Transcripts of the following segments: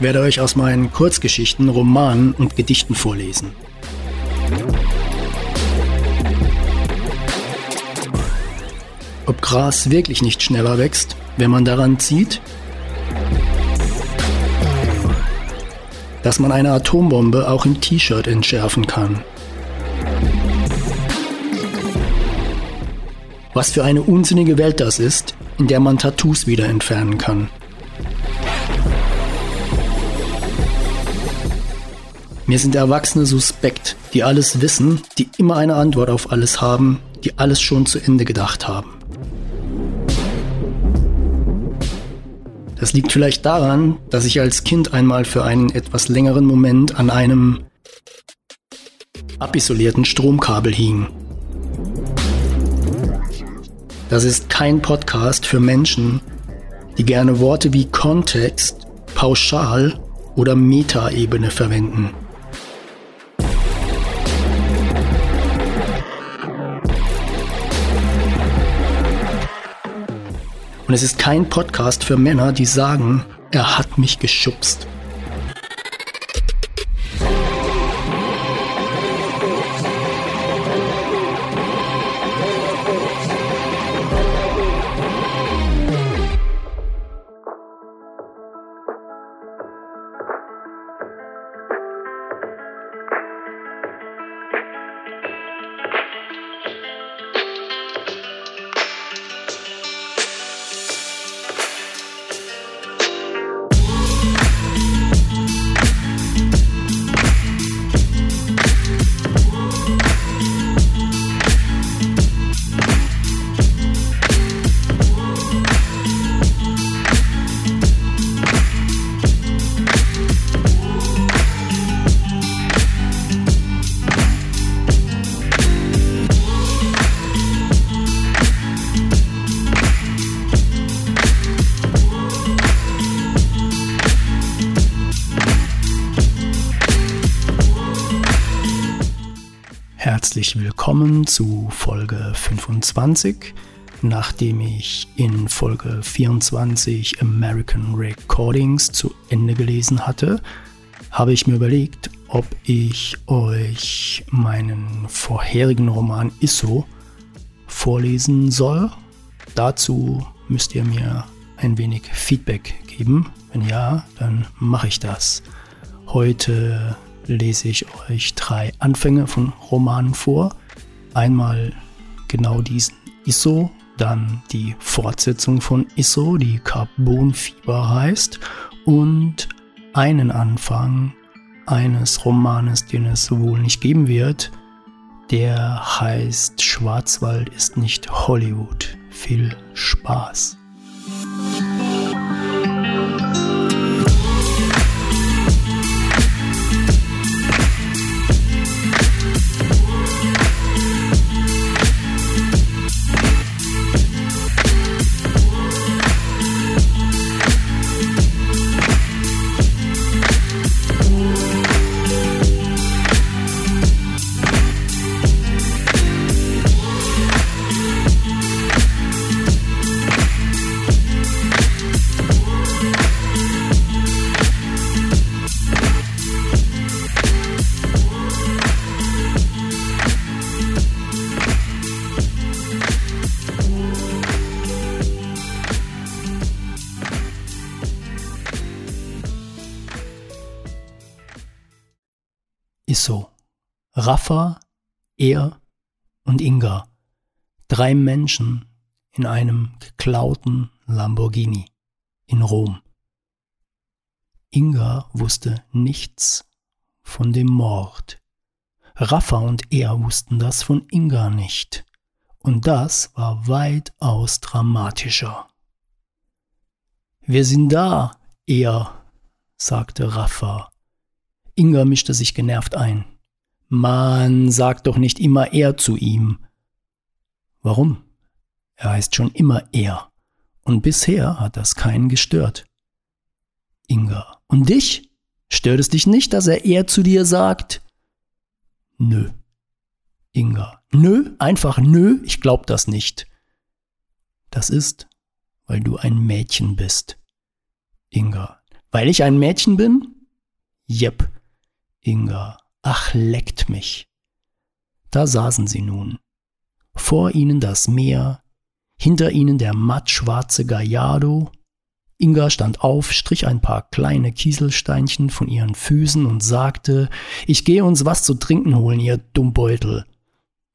Ich werde euch aus meinen Kurzgeschichten, Romanen und Gedichten vorlesen. Ob Gras wirklich nicht schneller wächst, wenn man daran zieht? Dass man eine Atombombe auch im T-Shirt entschärfen kann. Was für eine unsinnige Welt das ist, in der man Tattoos wieder entfernen kann. Mir sind Erwachsene suspekt, die alles wissen, die immer eine Antwort auf alles haben, die alles schon zu Ende gedacht haben. Das liegt vielleicht daran, dass ich als Kind einmal für einen etwas längeren Moment an einem abisolierten Stromkabel hing. Das ist kein Podcast für Menschen, die gerne Worte wie Kontext, Pauschal oder Metaebene verwenden. Und es ist kein Podcast für Männer, die sagen, er hat mich geschubst. Folge 25. Nachdem ich in Folge 24 American Recordings zu Ende gelesen hatte, habe ich mir überlegt, ob ich euch meinen vorherigen Roman Isso vorlesen soll. Dazu müsst ihr mir ein wenig Feedback geben. Wenn ja, dann mache ich das. Heute lese ich euch drei Anfänge von Romanen vor. Einmal genau diesen Isso, dann die Fortsetzung von Isso, die Carbonfieber heißt, und einen Anfang eines Romanes, den es wohl nicht geben wird. Der heißt Schwarzwald ist nicht Hollywood. Viel Spaß. Ist so. Rafa, er und Inga. Drei Menschen in einem geklauten Lamborghini in Rom. Inga wusste nichts von dem Mord. Rafa und er wussten das von Inga nicht. Und das war weitaus dramatischer. Wir sind da, er, sagte Rafa Inga mischte sich genervt ein. Mann, sag doch nicht immer er zu ihm. Warum? Er heißt schon immer er. Und bisher hat das keinen gestört. Inga. Und dich? Stört es dich nicht, dass er er zu dir sagt? Nö. Inga. Nö, einfach nö, ich glaub das nicht. Das ist, weil du ein Mädchen bist. Inga. Weil ich ein Mädchen bin? Jep. Inga. Ach, leckt mich. Da saßen sie nun. Vor ihnen das Meer, hinter ihnen der mattschwarze Gallardo. Inga stand auf, strich ein paar kleine Kieselsteinchen von ihren Füßen und sagte, ich gehe uns was zu trinken holen, ihr Dummbeutel.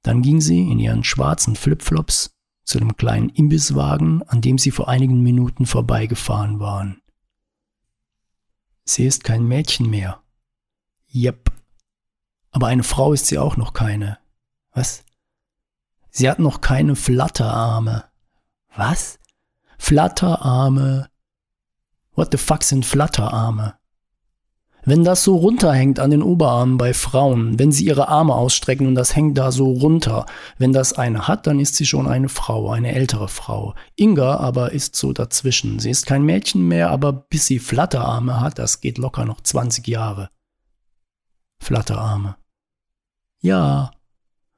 Dann ging sie in ihren schwarzen Flipflops zu dem kleinen Imbisswagen, an dem sie vor einigen Minuten vorbeigefahren waren. Sie ist kein Mädchen mehr. Jep. Aber eine Frau ist sie auch noch keine. Was? Sie hat noch keine Flatterarme. Was? Flatterarme. What the fuck sind Flatterarme? Wenn das so runterhängt an den Oberarmen bei Frauen, wenn sie ihre Arme ausstrecken und das hängt da so runter, wenn das eine hat, dann ist sie schon eine Frau, eine ältere Frau. Inga aber ist so dazwischen. Sie ist kein Mädchen mehr, aber bis sie Flatterarme hat, das geht locker noch 20 Jahre. Flatterarme. Ja,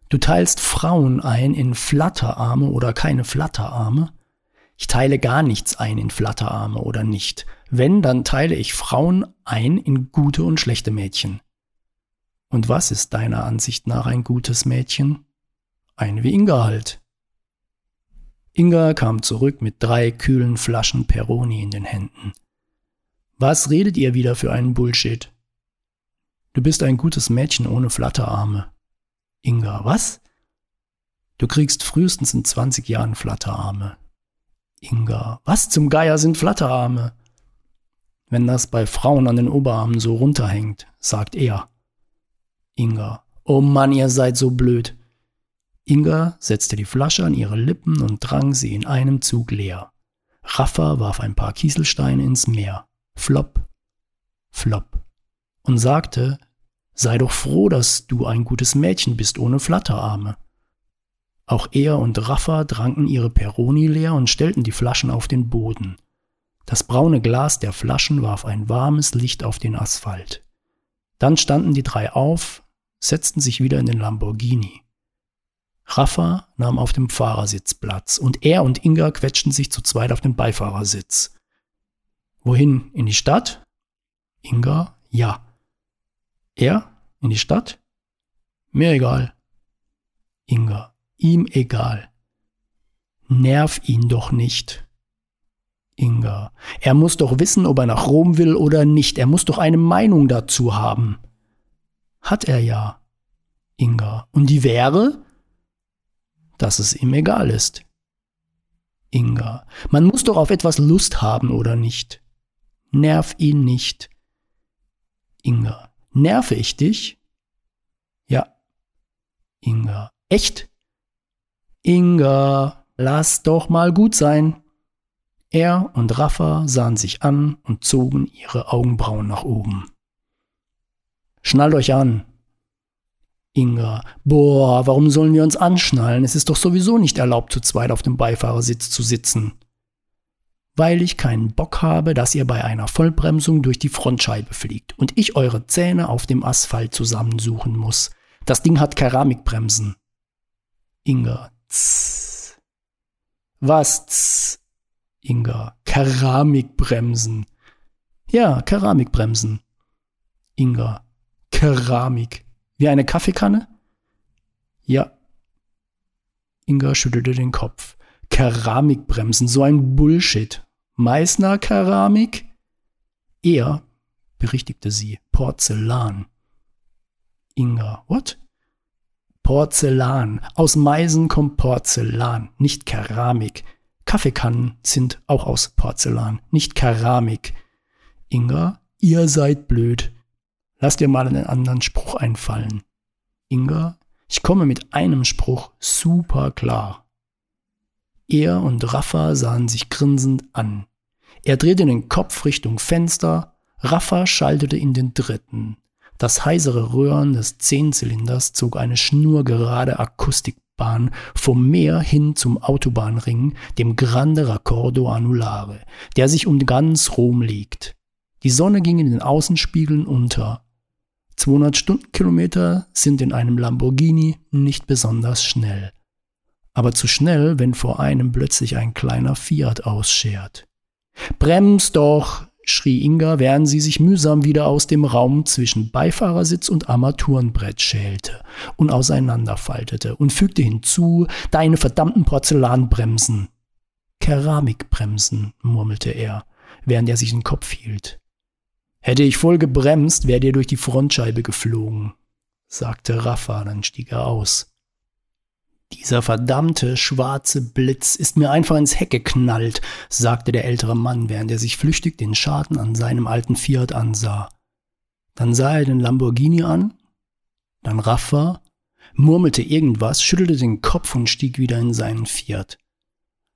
du teilst Frauen ein in Flatterarme oder keine Flatterarme. Ich teile gar nichts ein in Flatterarme oder nicht. Wenn, dann teile ich Frauen ein in gute und schlechte Mädchen. Und was ist deiner Ansicht nach ein gutes Mädchen? Eine wie Inga halt. Inga kam zurück mit drei kühlen Flaschen Peroni in den Händen. Was redet ihr wieder für einen Bullshit? Du bist ein gutes Mädchen ohne Flatterarme. Inga, was? Du kriegst frühestens in 20 Jahren Flatterarme. Inga, was zum Geier sind Flatterarme? wenn das bei Frauen an den Oberarmen so runterhängt, sagt er. Inga, oh Mann, ihr seid so blöd. Inga setzte die Flasche an ihre Lippen und drang sie in einem Zug leer. Raffa warf ein paar Kieselsteine ins Meer. Flop, flop. Und sagte, sei doch froh, dass du ein gutes Mädchen bist ohne Flatterarme. Auch er und Raffa tranken ihre Peroni leer und stellten die Flaschen auf den Boden. Das braune Glas der Flaschen warf ein warmes Licht auf den Asphalt. Dann standen die drei auf, setzten sich wieder in den Lamborghini. Rafa nahm auf dem Fahrersitz Platz und er und Inga quetschten sich zu zweit auf den Beifahrersitz. Wohin? In die Stadt? Inga, ja. Er? In die Stadt? Mir egal. Inga, ihm egal. Nerv ihn doch nicht. Inga. Er muss doch wissen, ob er nach Rom will oder nicht. Er muss doch eine Meinung dazu haben. Hat er ja. Inga. Und die wäre? Dass es ihm egal ist. Inga. Man muss doch auf etwas Lust haben, oder nicht? Nerv ihn nicht. Inga. Nerve ich dich? Ja. Inga. Echt? Inga, lass doch mal gut sein. Er und Rafa sahen sich an und zogen ihre Augenbrauen nach oben. Schnallt euch an. Inga, boah, warum sollen wir uns anschnallen? Es ist doch sowieso nicht erlaubt, zu zweit auf dem Beifahrersitz zu sitzen. Weil ich keinen Bock habe, dass ihr bei einer Vollbremsung durch die Frontscheibe fliegt und ich eure Zähne auf dem Asphalt zusammensuchen muss. Das Ding hat Keramikbremsen. Inga, tss. Was, tss? Inga. Keramikbremsen. Ja, Keramikbremsen. Inga. Keramik. Wie eine Kaffeekanne? Ja. Inga schüttelte den Kopf. Keramikbremsen, so ein Bullshit. Meißner Keramik? Er, berichtigte sie, Porzellan. Inga, what? Porzellan. Aus Meisen kommt Porzellan, nicht Keramik. Kaffeekannen sind auch aus Porzellan, nicht Keramik. Inga, ihr seid blöd. Lass dir mal einen anderen Spruch einfallen. Inga, ich komme mit einem Spruch super klar. Er und Raffa sahen sich grinsend an. Er drehte den Kopf Richtung Fenster, Raffa schaltete in den dritten. Das heisere Röhren des Zehnzylinders zog eine schnurgerade Akustik Bahn vom Meer hin zum Autobahnring, dem Grande Raccordo Anulare, der sich um ganz Rom legt. Die Sonne ging in den Außenspiegeln unter. 200 Stundenkilometer sind in einem Lamborghini nicht besonders schnell. Aber zu schnell, wenn vor einem plötzlich ein kleiner Fiat ausschert. Bremst doch, schrie Inga, während sie sich mühsam wieder aus dem Raum zwischen Beifahrersitz und Armaturenbrett schälte und auseinanderfaltete und fügte hinzu, deine verdammten Porzellanbremsen. Keramikbremsen, murmelte er, während er sich den Kopf hielt. Hätte ich voll gebremst, wäre dir durch die Frontscheibe geflogen, sagte Rafa, dann stieg er aus. Dieser verdammte schwarze Blitz ist mir einfach ins Heck geknallt, sagte der ältere Mann, während er sich flüchtig den Schaden an seinem alten Fiat ansah. Dann sah er den Lamborghini an, dann Rafa, murmelte irgendwas, schüttelte den Kopf und stieg wieder in seinen Fiat.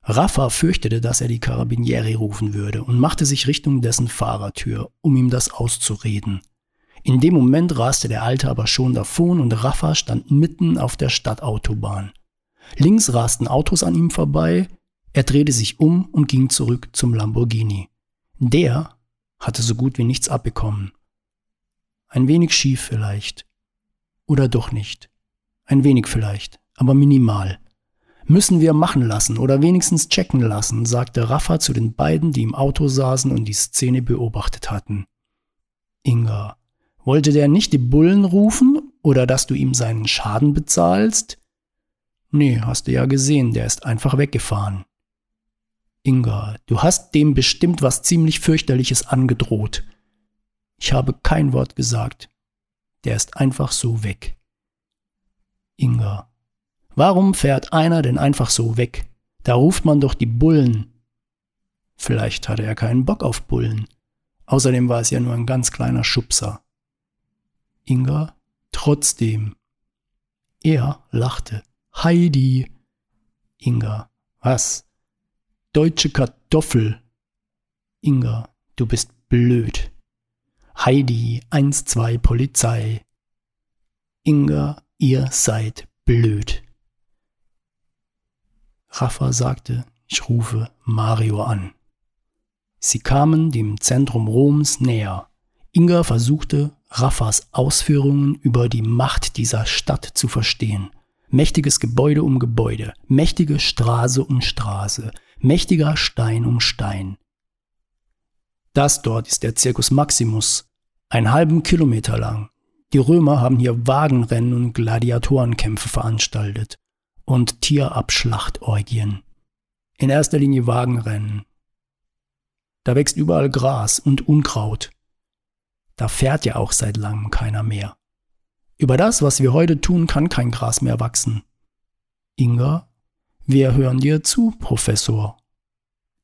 Rafa fürchtete, dass er die Carabinieri rufen würde und machte sich Richtung dessen Fahrertür, um ihm das auszureden. In dem Moment raste der Alte aber schon davon und Rafa stand mitten auf der Stadtautobahn. Links rasten Autos an ihm vorbei, er drehte sich um und ging zurück zum Lamborghini. Der hatte so gut wie nichts abbekommen. Ein wenig schief vielleicht. Oder doch nicht. Ein wenig vielleicht, aber minimal. Müssen wir machen lassen oder wenigstens checken lassen, sagte Rafa zu den beiden, die im Auto saßen und die Szene beobachtet hatten. Inga, wollte der nicht die Bullen rufen oder dass du ihm seinen Schaden bezahlst? Nee, hast du ja gesehen, der ist einfach weggefahren. Inga, du hast dem bestimmt was ziemlich fürchterliches angedroht. Ich habe kein Wort gesagt. Der ist einfach so weg. Inga, Warum fährt einer denn einfach so weg? Da ruft man doch die Bullen. Vielleicht hatte er keinen Bock auf Bullen. Außerdem war es ja nur ein ganz kleiner Schubser. Inga trotzdem. Er lachte. Heidi. Inga. Was? Deutsche Kartoffel. Inga, du bist blöd. Heidi, 1-2 Polizei. Inga, ihr seid blöd. Rafa sagte, ich rufe Mario an. Sie kamen dem Zentrum Roms näher. Inga versuchte, Raffas Ausführungen über die Macht dieser Stadt zu verstehen. Mächtiges Gebäude um Gebäude, mächtige Straße um Straße, mächtiger Stein um Stein. Das dort ist der Circus Maximus, einen halben Kilometer lang. Die Römer haben hier Wagenrennen und Gladiatorenkämpfe veranstaltet und Tierabschlachtorgien. In erster Linie Wagenrennen. Da wächst überall Gras und Unkraut. Da fährt ja auch seit langem keiner mehr. Über das, was wir heute tun, kann kein Gras mehr wachsen. Inga, wir hören dir zu, Professor.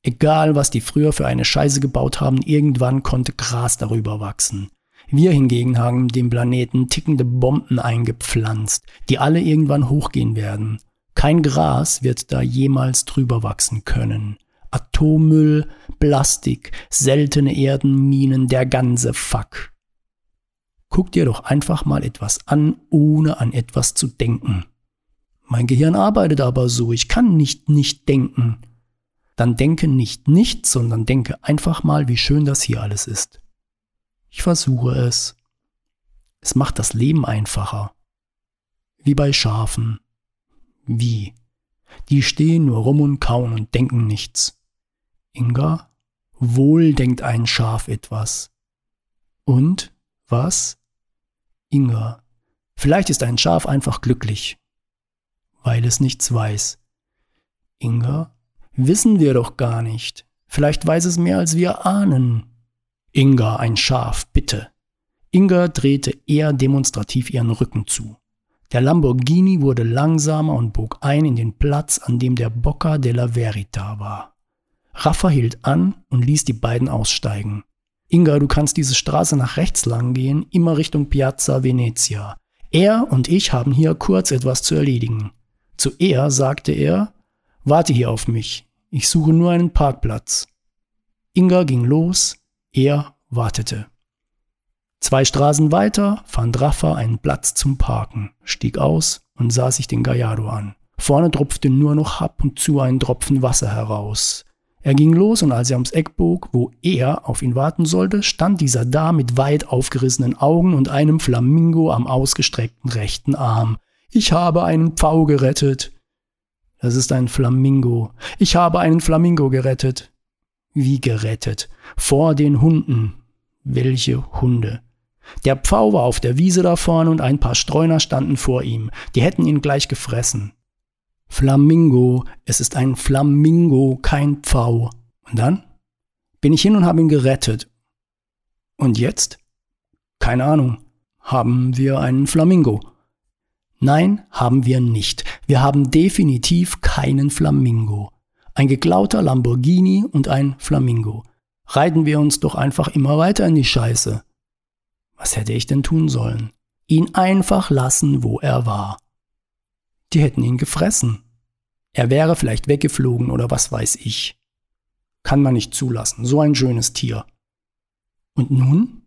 Egal, was die früher für eine Scheiße gebaut haben, irgendwann konnte Gras darüber wachsen. Wir hingegen haben dem Planeten tickende Bomben eingepflanzt, die alle irgendwann hochgehen werden. Kein Gras wird da jemals drüber wachsen können. Atommüll, Plastik, seltene Erdenminen, der ganze Fuck. Guck dir doch einfach mal etwas an, ohne an etwas zu denken. Mein Gehirn arbeitet aber so, ich kann nicht nicht denken. Dann denke nicht nichts, sondern denke einfach mal, wie schön das hier alles ist. Ich versuche es. Es macht das Leben einfacher. Wie bei Schafen. Wie? Die stehen nur rum und kauen und denken nichts. Inga? Wohl denkt ein Schaf etwas. Und? Was? Inga. Vielleicht ist ein Schaf einfach glücklich, weil es nichts weiß. Inga? Wissen wir doch gar nicht. Vielleicht weiß es mehr, als wir ahnen. Inga, ein Schaf, bitte. Inga drehte eher demonstrativ ihren Rücken zu. Der Lamborghini wurde langsamer und bog ein in den Platz, an dem der Bocca della Verita war. Raffa hielt an und ließ die beiden aussteigen. Inga, du kannst diese Straße nach rechts lang gehen, immer Richtung Piazza Venezia. Er und ich haben hier kurz etwas zu erledigen. Zu er sagte er, warte hier auf mich, ich suche nur einen Parkplatz. Inga ging los, er wartete. Zwei Straßen weiter fand Rafa einen Platz zum Parken, stieg aus und sah sich den Gallardo an. Vorne tropfte nur noch ab und zu ein Tropfen Wasser heraus. Er ging los und als er ums Eck bog, wo er auf ihn warten sollte, stand dieser da mit weit aufgerissenen Augen und einem Flamingo am ausgestreckten rechten Arm. Ich habe einen Pfau gerettet. Das ist ein Flamingo. Ich habe einen Flamingo gerettet. Wie gerettet? Vor den Hunden. Welche Hunde? Der Pfau war auf der Wiese da vorne und ein paar Streuner standen vor ihm. Die hätten ihn gleich gefressen. Flamingo, es ist ein Flamingo, kein Pfau. Und dann bin ich hin und habe ihn gerettet. Und jetzt? Keine Ahnung. Haben wir einen Flamingo? Nein, haben wir nicht. Wir haben definitiv keinen Flamingo. Ein geklauter Lamborghini und ein Flamingo. Reiten wir uns doch einfach immer weiter in die Scheiße. Was hätte ich denn tun sollen? Ihn einfach lassen, wo er war. Die hätten ihn gefressen. Er wäre vielleicht weggeflogen oder was weiß ich. Kann man nicht zulassen, so ein schönes Tier. Und nun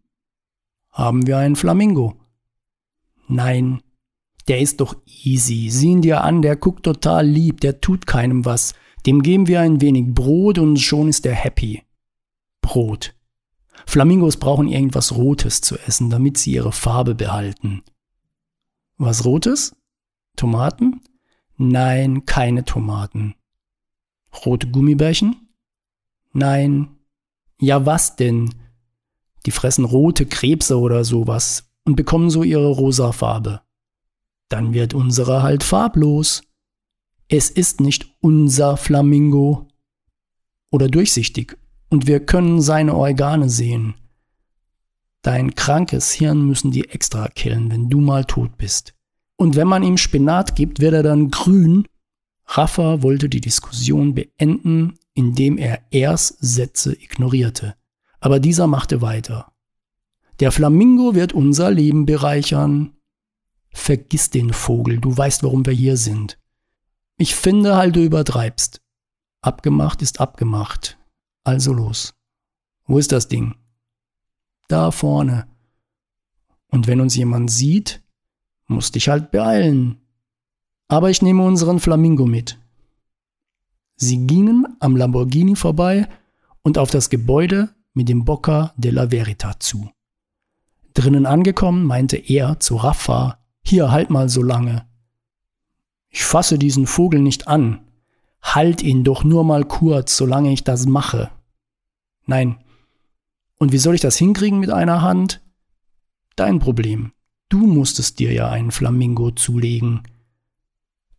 haben wir einen Flamingo. Nein, der ist doch easy. Sieh ihn dir an, der guckt total lieb, der tut keinem was. Dem geben wir ein wenig Brot und schon ist er happy. Brot. Flamingos brauchen irgendwas Rotes zu essen, damit sie ihre Farbe behalten. Was Rotes? Tomaten? Nein, keine Tomaten. Rote Gummibärchen? Nein. Ja, was denn? Die fressen rote Krebse oder sowas und bekommen so ihre rosa Farbe. Dann wird unsere halt farblos. Es ist nicht unser Flamingo. Oder durchsichtig und wir können seine Organe sehen. Dein krankes Hirn müssen die extra killen, wenn du mal tot bist. Und wenn man ihm Spinat gibt, wird er dann grün. Raffa wollte die Diskussion beenden, indem er erst Sätze ignorierte. Aber dieser machte weiter. Der Flamingo wird unser Leben bereichern. Vergiss den Vogel, du weißt, warum wir hier sind. Ich finde halt, du übertreibst. Abgemacht ist abgemacht. Also los. Wo ist das Ding? Da vorne. Und wenn uns jemand sieht, musst dich halt beeilen. Aber ich nehme unseren Flamingo mit. Sie gingen am Lamborghini vorbei und auf das Gebäude mit dem Bocca della Verita zu. Drinnen angekommen, meinte er zu Raffa, hier halt mal so lange. Ich fasse diesen Vogel nicht an, Halt ihn doch nur mal kurz, solange ich das mache. Nein. Und wie soll ich das hinkriegen mit einer Hand? Dein Problem. Du musstest dir ja einen Flamingo zulegen.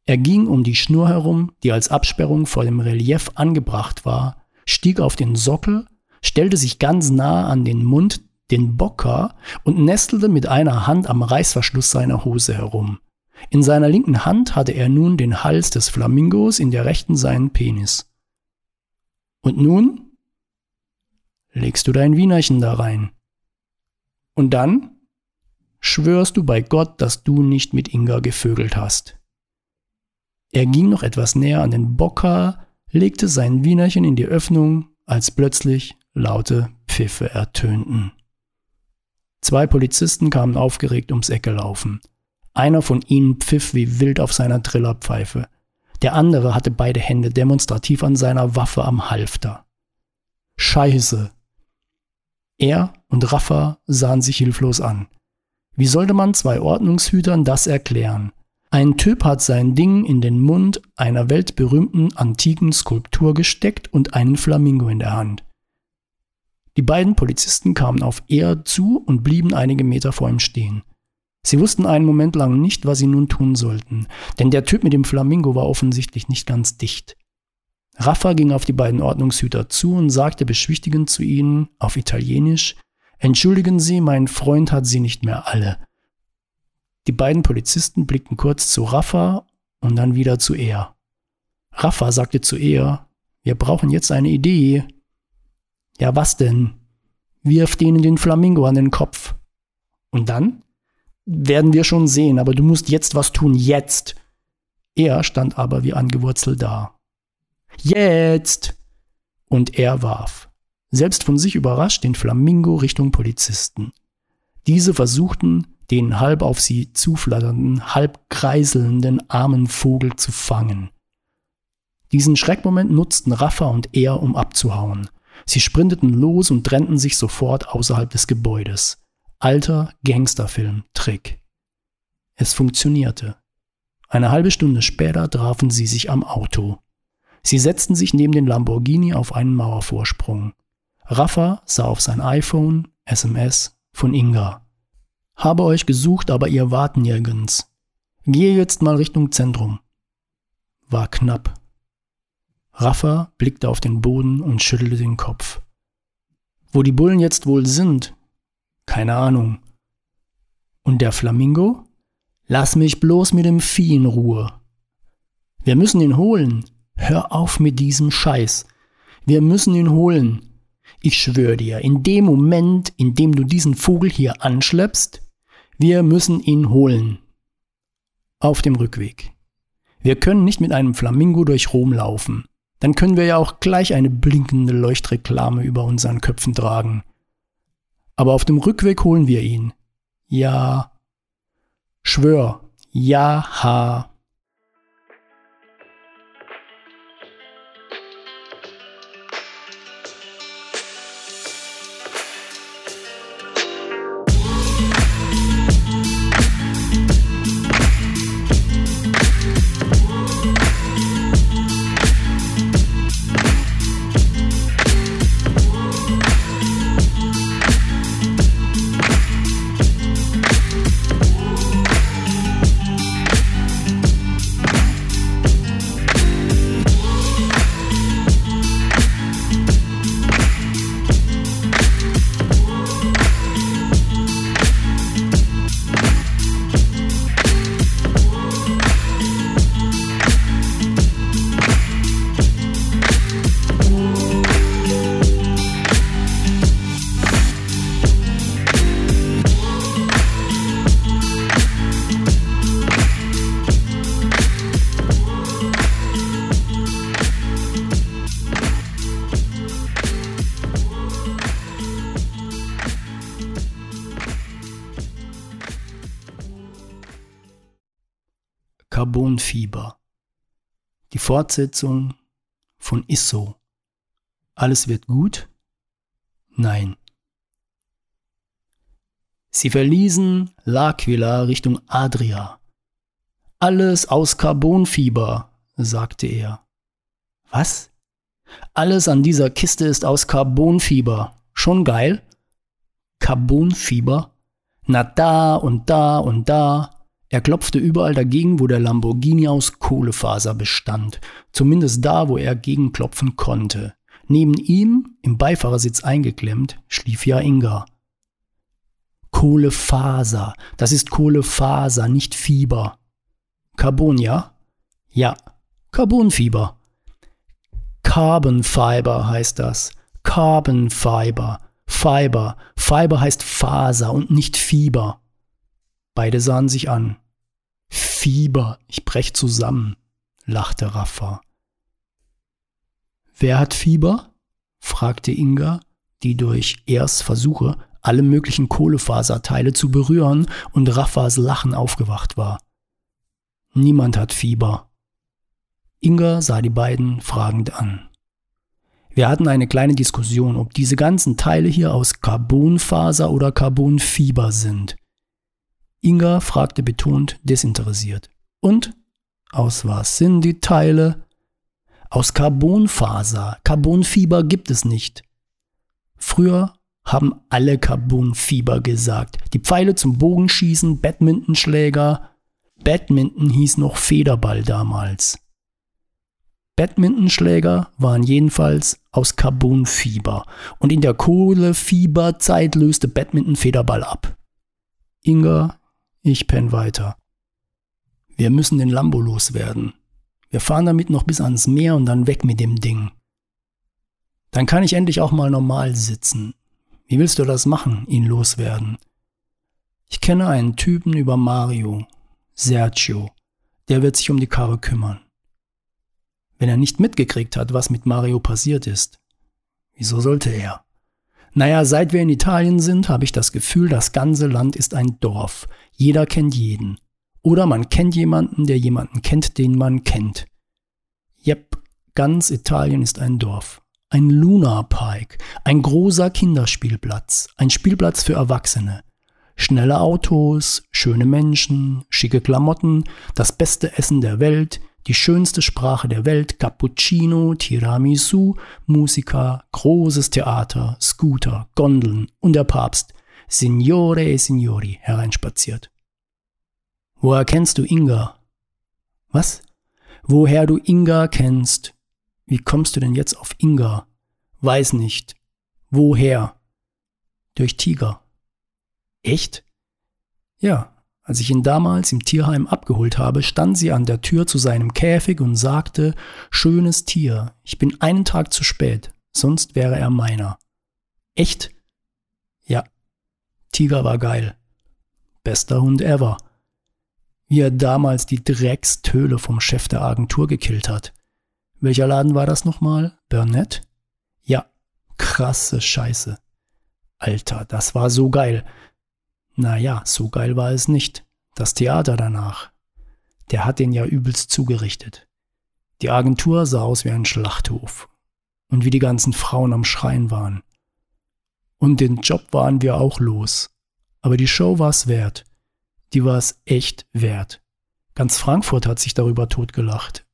Er ging um die Schnur herum, die als Absperrung vor dem Relief angebracht war, stieg auf den Sockel, stellte sich ganz nah an den Mund, den Bocker, und nestelte mit einer Hand am Reißverschluss seiner Hose herum. In seiner linken Hand hatte er nun den Hals des Flamingos, in der rechten seinen Penis. Und nun legst du dein Wienerchen da rein. Und dann schwörst du bei Gott, dass du nicht mit Inga gevögelt hast. Er ging noch etwas näher an den Bocker, legte sein Wienerchen in die Öffnung, als plötzlich laute Pfiffe ertönten. Zwei Polizisten kamen aufgeregt ums Eck gelaufen. Einer von ihnen pfiff wie wild auf seiner Trillerpfeife. Der andere hatte beide Hände demonstrativ an seiner Waffe am Halfter. Scheiße. Er und Raffa sahen sich hilflos an. Wie sollte man zwei Ordnungshütern das erklären? Ein Typ hat sein Ding in den Mund einer weltberühmten antiken Skulptur gesteckt und einen Flamingo in der Hand. Die beiden Polizisten kamen auf er zu und blieben einige Meter vor ihm stehen. Sie wussten einen Moment lang nicht, was sie nun tun sollten, denn der Typ mit dem Flamingo war offensichtlich nicht ganz dicht. Raffa ging auf die beiden Ordnungshüter zu und sagte beschwichtigend zu ihnen auf Italienisch Entschuldigen Sie, mein Freund hat sie nicht mehr alle. Die beiden Polizisten blickten kurz zu Raffa und dann wieder zu er. Raffa sagte zu er, wir brauchen jetzt eine Idee. Ja, was denn? Wirf denen den Flamingo an den Kopf. Und dann? werden wir schon sehen, aber du musst jetzt was tun, jetzt. Er stand aber wie angewurzelt da. Jetzt! Und er warf, selbst von sich überrascht, den Flamingo Richtung Polizisten. Diese versuchten, den halb auf sie zuflatternden, halb kreiselnden armen Vogel zu fangen. Diesen Schreckmoment nutzten Rafa und er, um abzuhauen. Sie sprinteten los und trennten sich sofort außerhalb des Gebäudes. Alter Gangsterfilm-Trick. Es funktionierte. Eine halbe Stunde später trafen sie sich am Auto. Sie setzten sich neben den Lamborghini auf einen Mauervorsprung. Rafa sah auf sein iPhone, SMS von Inga. Habe euch gesucht, aber ihr wart nirgends. Gehe jetzt mal Richtung Zentrum. War knapp. Rafa blickte auf den Boden und schüttelte den Kopf. Wo die Bullen jetzt wohl sind? Keine Ahnung. Und der Flamingo? Lass mich bloß mit dem Vieh in Ruhe. Wir müssen ihn holen. Hör auf mit diesem Scheiß. Wir müssen ihn holen. Ich schwöre dir, in dem Moment, in dem du diesen Vogel hier anschleppst, wir müssen ihn holen. Auf dem Rückweg. Wir können nicht mit einem Flamingo durch Rom laufen. Dann können wir ja auch gleich eine blinkende Leuchtreklame über unseren Köpfen tragen. Aber auf dem Rückweg holen wir ihn. Ja. Schwör. Ja, ha. Carbonfieber. Die Fortsetzung von Isso. Alles wird gut? Nein. Sie verließen L'Aquila Richtung Adria. Alles aus Carbonfieber, sagte er. Was? Alles an dieser Kiste ist aus Carbonfieber. Schon geil? Carbonfieber? Na da und da und da. Er klopfte überall dagegen, wo der Lamborghini aus Kohlefaser bestand, zumindest da, wo er gegenklopfen konnte. Neben ihm, im Beifahrersitz eingeklemmt, schlief ja Inga. Kohlefaser, das ist Kohlefaser, nicht Fieber. Carbon, ja? Ja, Carbonfieber. Carbon Fiber heißt das. Carbon Fiber. Fiber. Fiber heißt Faser und nicht Fieber. Beide sahen sich an. Fieber, ich brech zusammen, lachte Rafa. Wer hat Fieber? fragte Inga, die durch Ers Versuche, alle möglichen Kohlefaserteile zu berühren und Raffas Lachen aufgewacht war. Niemand hat Fieber. Inga sah die beiden fragend an. Wir hatten eine kleine Diskussion, ob diese ganzen Teile hier aus Carbonfaser oder Carbonfieber sind. Inga fragte betont desinteressiert. Und? Aus was sind die Teile? Aus Carbonfaser. Carbonfieber gibt es nicht. Früher haben alle Carbonfieber gesagt. Die Pfeile zum Bogenschießen, Badmintonschläger. Badminton hieß noch Federball damals. Badmintonschläger waren jedenfalls aus Carbonfieber und in der Kohlefieberzeit löste Badminton Federball ab. Inga ich penn weiter. Wir müssen den Lambo loswerden. Wir fahren damit noch bis ans Meer und dann weg mit dem Ding. Dann kann ich endlich auch mal normal sitzen. Wie willst du das machen, ihn loswerden? Ich kenne einen Typen über Mario, Sergio. Der wird sich um die Karre kümmern. Wenn er nicht mitgekriegt hat, was mit Mario passiert ist, wieso sollte er? Naja, seit wir in Italien sind, habe ich das Gefühl, das ganze Land ist ein Dorf. Jeder kennt jeden. Oder man kennt jemanden, der jemanden kennt, den man kennt. Yep, Ganz Italien ist ein Dorf. Ein Luna Park, ein großer Kinderspielplatz, ein Spielplatz für Erwachsene. Schnelle Autos, schöne Menschen, schicke Klamotten, das beste Essen der Welt, die schönste Sprache der Welt, Cappuccino, Tiramisu, Musiker, großes Theater, Scooter, Gondeln und der Papst, Signore e Signori, hereinspaziert. Woher kennst du Inga? Was? Woher du Inga kennst? Wie kommst du denn jetzt auf Inga? Weiß nicht. Woher? Durch Tiger. Echt? Ja, als ich ihn damals im Tierheim abgeholt habe, stand sie an der Tür zu seinem Käfig und sagte, schönes Tier, ich bin einen Tag zu spät, sonst wäre er meiner. Echt? Ja. Tiger war geil. Bester Hund ever. Wie er damals die Dreckstöle vom Chef der Agentur gekillt hat. Welcher Laden war das nochmal? Burnett? Ja, krasse Scheiße. Alter, das war so geil. Naja, so geil war es nicht. Das Theater danach. Der hat den ja übelst zugerichtet. Die Agentur sah aus wie ein Schlachthof. Und wie die ganzen Frauen am Schreien waren. Und den Job waren wir auch los. Aber die Show war es wert. Die war es echt wert. Ganz Frankfurt hat sich darüber totgelacht.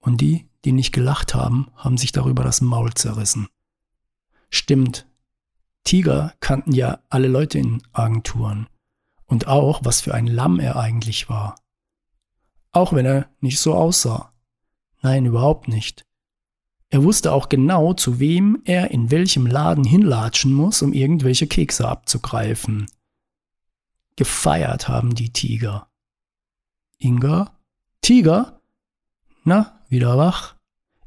Und die, die nicht gelacht haben, haben sich darüber das Maul zerrissen. Stimmt, Tiger kannten ja alle Leute in Agenturen und auch, was für ein Lamm er eigentlich war. Auch wenn er nicht so aussah. Nein, überhaupt nicht. Er wusste auch genau, zu wem er in welchem Laden hinlatschen muss, um irgendwelche Kekse abzugreifen. Gefeiert haben die Tiger. Inga? Tiger? Na, wieder wach?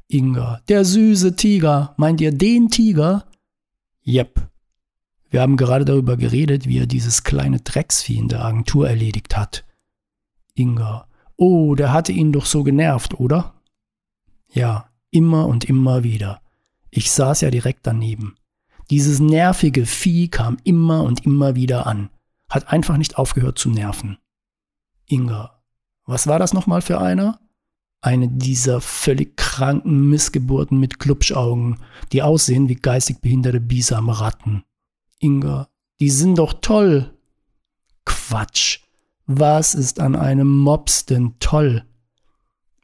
Inga, der süße Tiger. Meint ihr den Tiger? Jep, wir haben gerade darüber geredet, wie er dieses kleine Drecksvieh in der Agentur erledigt hat. Inga. Oh, der hatte ihn doch so genervt, oder? Ja, immer und immer wieder. Ich saß ja direkt daneben. Dieses nervige Vieh kam immer und immer wieder an, hat einfach nicht aufgehört zu nerven. Inga. Was war das nochmal für einer? Eine dieser völlig kranken Missgeburten mit Klubschaugen, die aussehen wie geistig behinderte biesame Ratten. Inga, die sind doch toll. Quatsch. Was ist an einem Mops denn toll?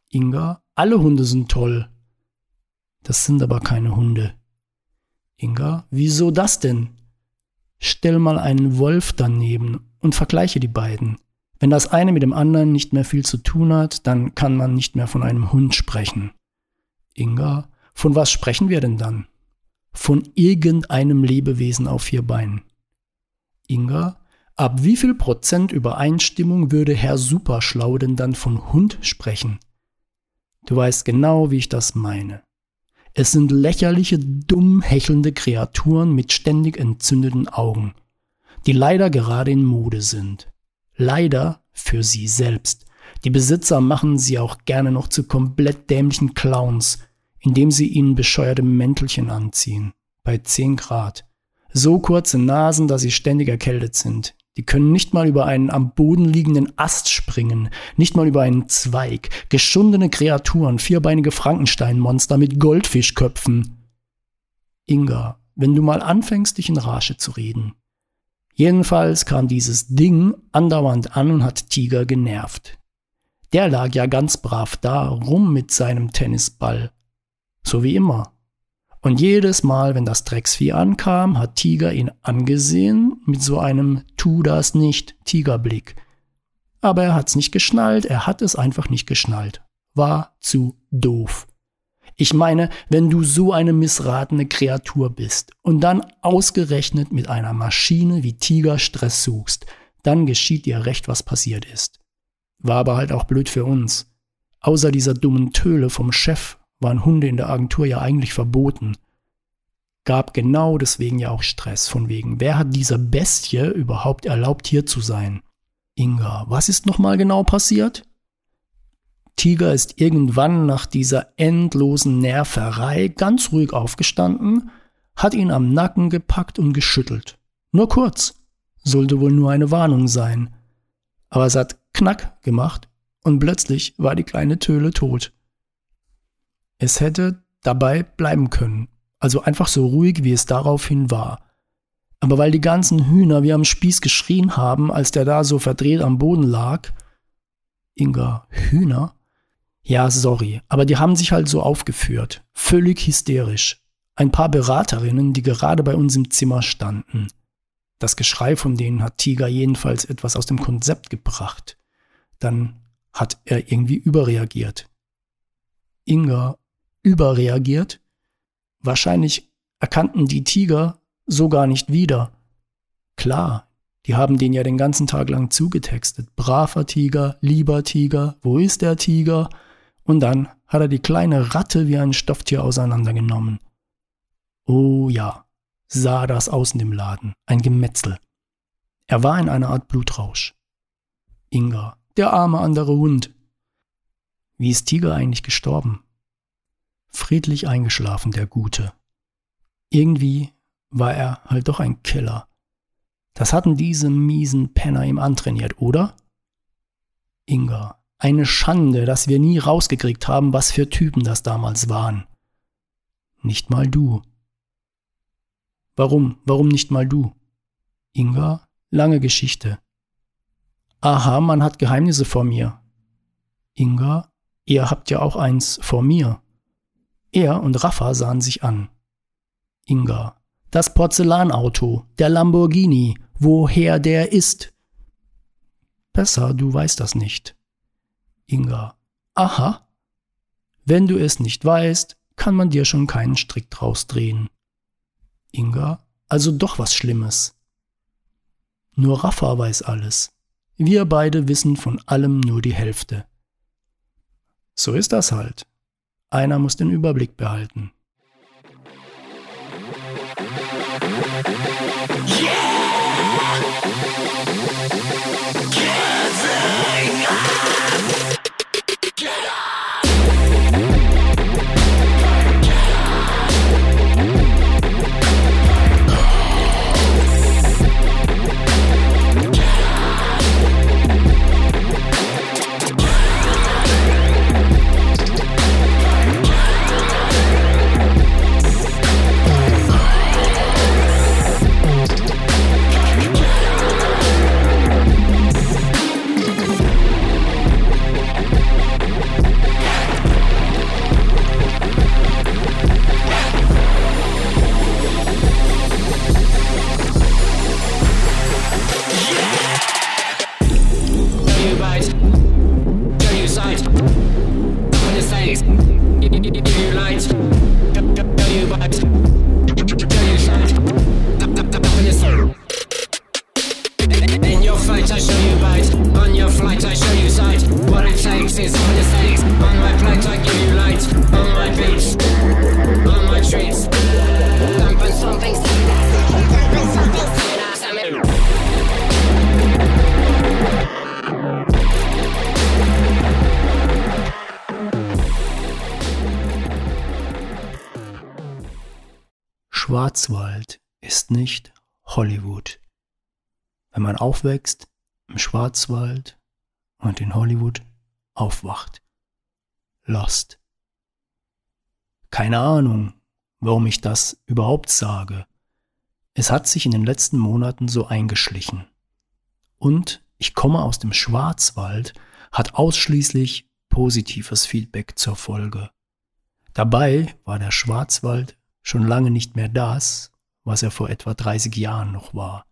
Inga, alle Hunde sind toll. Das sind aber keine Hunde. Inga, wieso das denn? Stell mal einen Wolf daneben und vergleiche die beiden. Wenn das eine mit dem anderen nicht mehr viel zu tun hat, dann kann man nicht mehr von einem Hund sprechen. Inga, von was sprechen wir denn dann? Von irgendeinem Lebewesen auf vier Beinen. Inga, ab wie viel Prozent Übereinstimmung würde Herr Superschlau denn dann von Hund sprechen? Du weißt genau, wie ich das meine. Es sind lächerliche, dumm hechelnde Kreaturen mit ständig entzündeten Augen, die leider gerade in Mode sind. Leider für sie selbst. Die Besitzer machen sie auch gerne noch zu komplett dämlichen Clowns, indem sie ihnen bescheuerte Mäntelchen anziehen, bei 10 Grad. So kurze Nasen, dass sie ständig erkältet sind. Die können nicht mal über einen am Boden liegenden Ast springen, nicht mal über einen Zweig. Geschundene Kreaturen, vierbeinige Frankensteinmonster mit Goldfischköpfen. Inga, wenn du mal anfängst, dich in Rage zu reden. Jedenfalls kam dieses Ding andauernd an und hat Tiger genervt. Der lag ja ganz brav da rum mit seinem Tennisball so wie immer. Und jedes Mal, wenn das Drecksvieh ankam, hat Tiger ihn angesehen mit so einem Tu das nicht Tigerblick. Aber er hat's nicht geschnallt, er hat es einfach nicht geschnallt. War zu doof. Ich meine, wenn du so eine missratene Kreatur bist und dann ausgerechnet mit einer Maschine wie Tiger Stress suchst, dann geschieht dir recht, was passiert ist. War aber halt auch blöd für uns. Außer dieser dummen Töle vom Chef waren Hunde in der Agentur ja eigentlich verboten. Gab genau deswegen ja auch Stress, von wegen, wer hat dieser Bestie überhaupt erlaubt, hier zu sein? Inga, was ist nochmal genau passiert? Tiger ist irgendwann nach dieser endlosen Nerverei ganz ruhig aufgestanden, hat ihn am Nacken gepackt und geschüttelt. Nur kurz. Sollte wohl nur eine Warnung sein. Aber es hat Knack gemacht und plötzlich war die kleine Töle tot. Es hätte dabei bleiben können. Also einfach so ruhig, wie es daraufhin war. Aber weil die ganzen Hühner wie am Spieß geschrien haben, als der da so verdreht am Boden lag. Inga, Hühner? Ja, sorry, aber die haben sich halt so aufgeführt. Völlig hysterisch. Ein paar Beraterinnen, die gerade bei uns im Zimmer standen. Das Geschrei von denen hat Tiger jedenfalls etwas aus dem Konzept gebracht. Dann hat er irgendwie überreagiert. Inga überreagiert? Wahrscheinlich erkannten die Tiger so gar nicht wieder. Klar, die haben den ja den ganzen Tag lang zugetextet. Braver Tiger, lieber Tiger, wo ist der Tiger? Und dann hat er die kleine Ratte wie ein Stofftier auseinandergenommen. Oh ja, sah das aus in dem Laden, ein Gemetzel. Er war in einer Art Blutrausch. Inga, der arme andere Hund. Wie ist Tiger eigentlich gestorben? Friedlich eingeschlafen, der Gute. Irgendwie war er halt doch ein Killer. Das hatten diese miesen Penner ihm antrainiert, oder? Inga, eine Schande, dass wir nie rausgekriegt haben, was für Typen das damals waren. Nicht mal du. Warum, warum nicht mal du? Inga, lange Geschichte. Aha, man hat Geheimnisse vor mir. Inga, ihr habt ja auch eins vor mir. Er und Rafa sahen sich an. Inga, das Porzellanauto, der Lamborghini, woher der ist. Besser, du weißt das nicht. Inga. Aha. Wenn du es nicht weißt, kann man dir schon keinen Strick draus drehen. Inga. Also doch was Schlimmes. Nur Rafa weiß alles. Wir beide wissen von allem nur die Hälfte. So ist das halt. Einer muss den Überblick behalten. Aufwächst im Schwarzwald und in Hollywood aufwacht. Lost. Keine Ahnung, warum ich das überhaupt sage. Es hat sich in den letzten Monaten so eingeschlichen. Und ich komme aus dem Schwarzwald hat ausschließlich positives Feedback zur Folge. Dabei war der Schwarzwald schon lange nicht mehr das, was er vor etwa 30 Jahren noch war,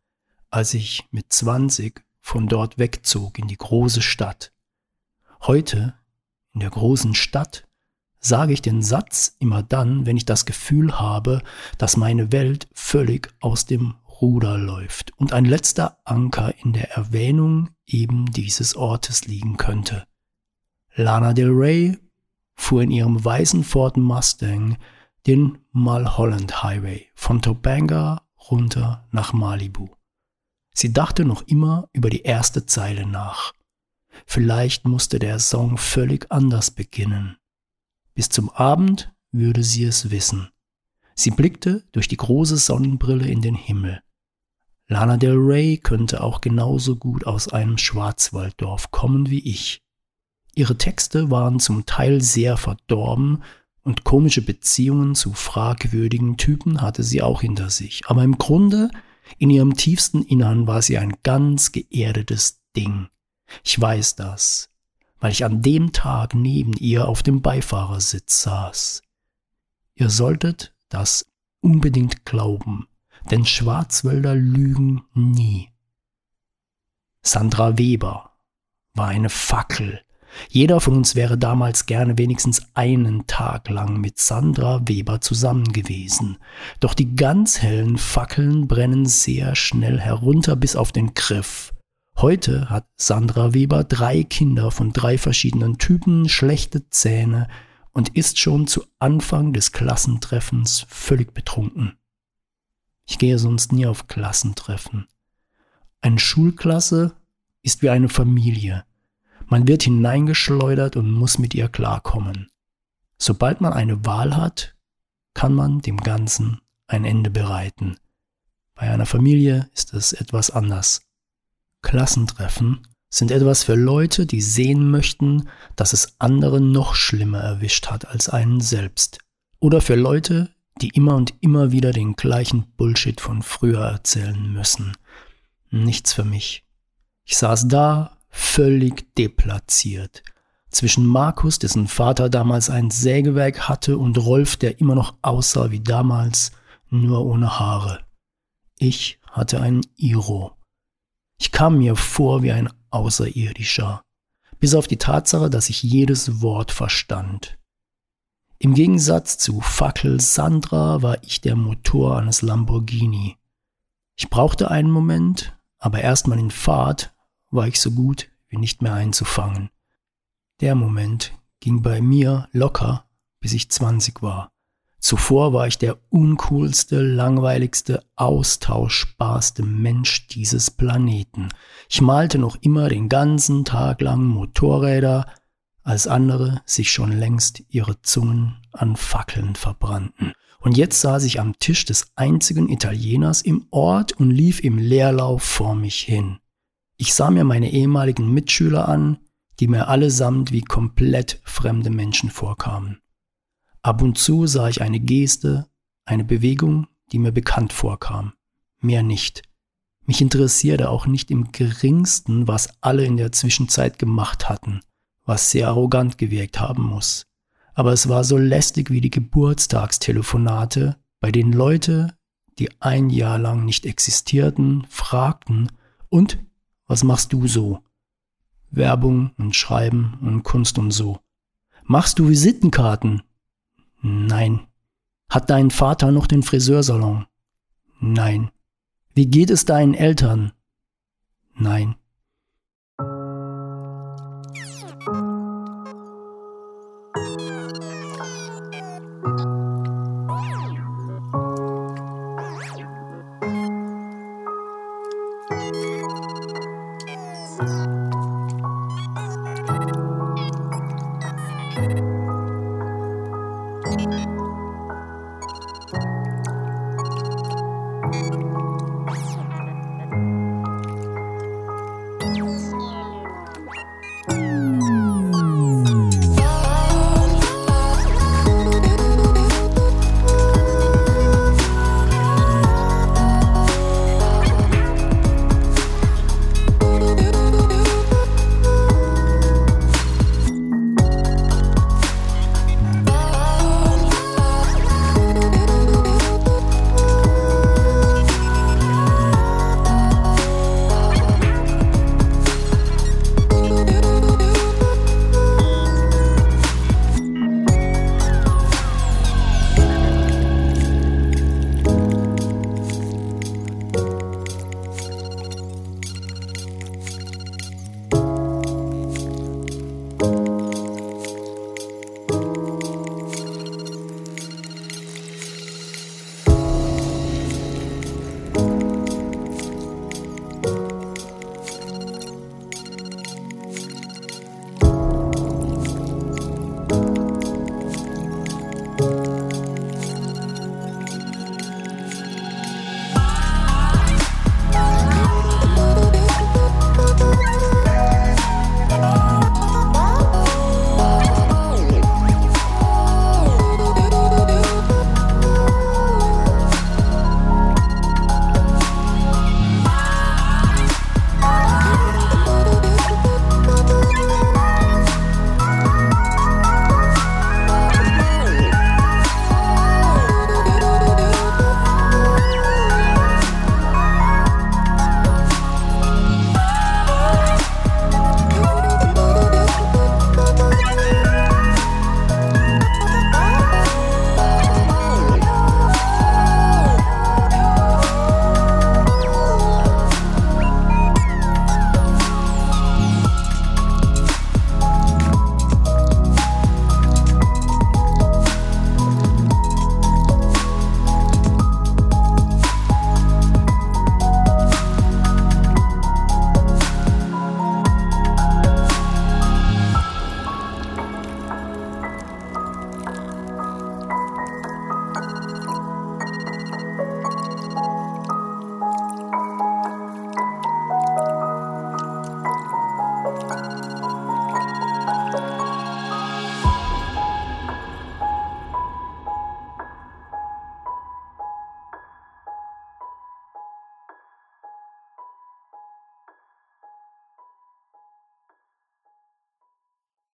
als ich mit 20 von dort wegzog in die große Stadt. Heute, in der großen Stadt, sage ich den Satz immer dann, wenn ich das Gefühl habe, dass meine Welt völlig aus dem Ruder läuft und ein letzter Anker in der Erwähnung eben dieses Ortes liegen könnte. Lana Del Rey fuhr in ihrem weißen Ford Mustang den Mulholland Highway von Topanga runter nach Malibu. Sie dachte noch immer über die erste Zeile nach. Vielleicht musste der Song völlig anders beginnen. Bis zum Abend würde sie es wissen. Sie blickte durch die große Sonnenbrille in den Himmel. Lana Del Rey könnte auch genauso gut aus einem Schwarzwalddorf kommen wie ich. Ihre Texte waren zum Teil sehr verdorben und komische Beziehungen zu fragwürdigen Typen hatte sie auch hinter sich. Aber im Grunde, in ihrem tiefsten Innern war sie ein ganz geerdetes Ding. Ich weiß das, weil ich an dem Tag neben ihr auf dem Beifahrersitz saß. Ihr solltet das unbedingt glauben, denn Schwarzwälder lügen nie. Sandra Weber war eine Fackel. Jeder von uns wäre damals gerne wenigstens einen Tag lang mit Sandra Weber zusammen gewesen. Doch die ganz hellen Fackeln brennen sehr schnell herunter bis auf den Griff. Heute hat Sandra Weber drei Kinder von drei verschiedenen Typen, schlechte Zähne und ist schon zu Anfang des Klassentreffens völlig betrunken. Ich gehe sonst nie auf Klassentreffen. Eine Schulklasse ist wie eine Familie. Man wird hineingeschleudert und muss mit ihr klarkommen. Sobald man eine Wahl hat, kann man dem Ganzen ein Ende bereiten. Bei einer Familie ist es etwas anders. Klassentreffen sind etwas für Leute, die sehen möchten, dass es andere noch schlimmer erwischt hat als einen selbst. Oder für Leute, die immer und immer wieder den gleichen Bullshit von früher erzählen müssen. Nichts für mich. Ich saß da, völlig deplatziert. Zwischen Markus, dessen Vater damals ein Sägewerk hatte, und Rolf, der immer noch aussah wie damals, nur ohne Haare. Ich hatte einen Iro. Ich kam mir vor wie ein Außerirdischer, bis auf die Tatsache, dass ich jedes Wort verstand. Im Gegensatz zu Fackel Sandra war ich der Motor eines Lamborghini. Ich brauchte einen Moment, aber erstmal in Fahrt war ich so gut wie nicht mehr einzufangen. Der Moment ging bei mir locker, bis ich 20 war. Zuvor war ich der uncoolste, langweiligste, austauschbarste Mensch dieses Planeten. Ich malte noch immer den ganzen Tag lang Motorräder, als andere sich schon längst ihre Zungen an Fackeln verbrannten. Und jetzt saß ich am Tisch des einzigen Italieners im Ort und lief im Leerlauf vor mich hin. Ich sah mir meine ehemaligen Mitschüler an, die mir allesamt wie komplett fremde Menschen vorkamen. Ab und zu sah ich eine Geste, eine Bewegung, die mir bekannt vorkam. Mehr nicht. Mich interessierte auch nicht im geringsten, was alle in der Zwischenzeit gemacht hatten, was sehr arrogant gewirkt haben muss. Aber es war so lästig wie die Geburtstagstelefonate, bei denen Leute, die ein Jahr lang nicht existierten, fragten, und was machst du so? Werbung und Schreiben und Kunst und so. Machst du Visitenkarten? Nein. Hat dein Vater noch den Friseursalon? Nein. Wie geht es deinen Eltern? Nein.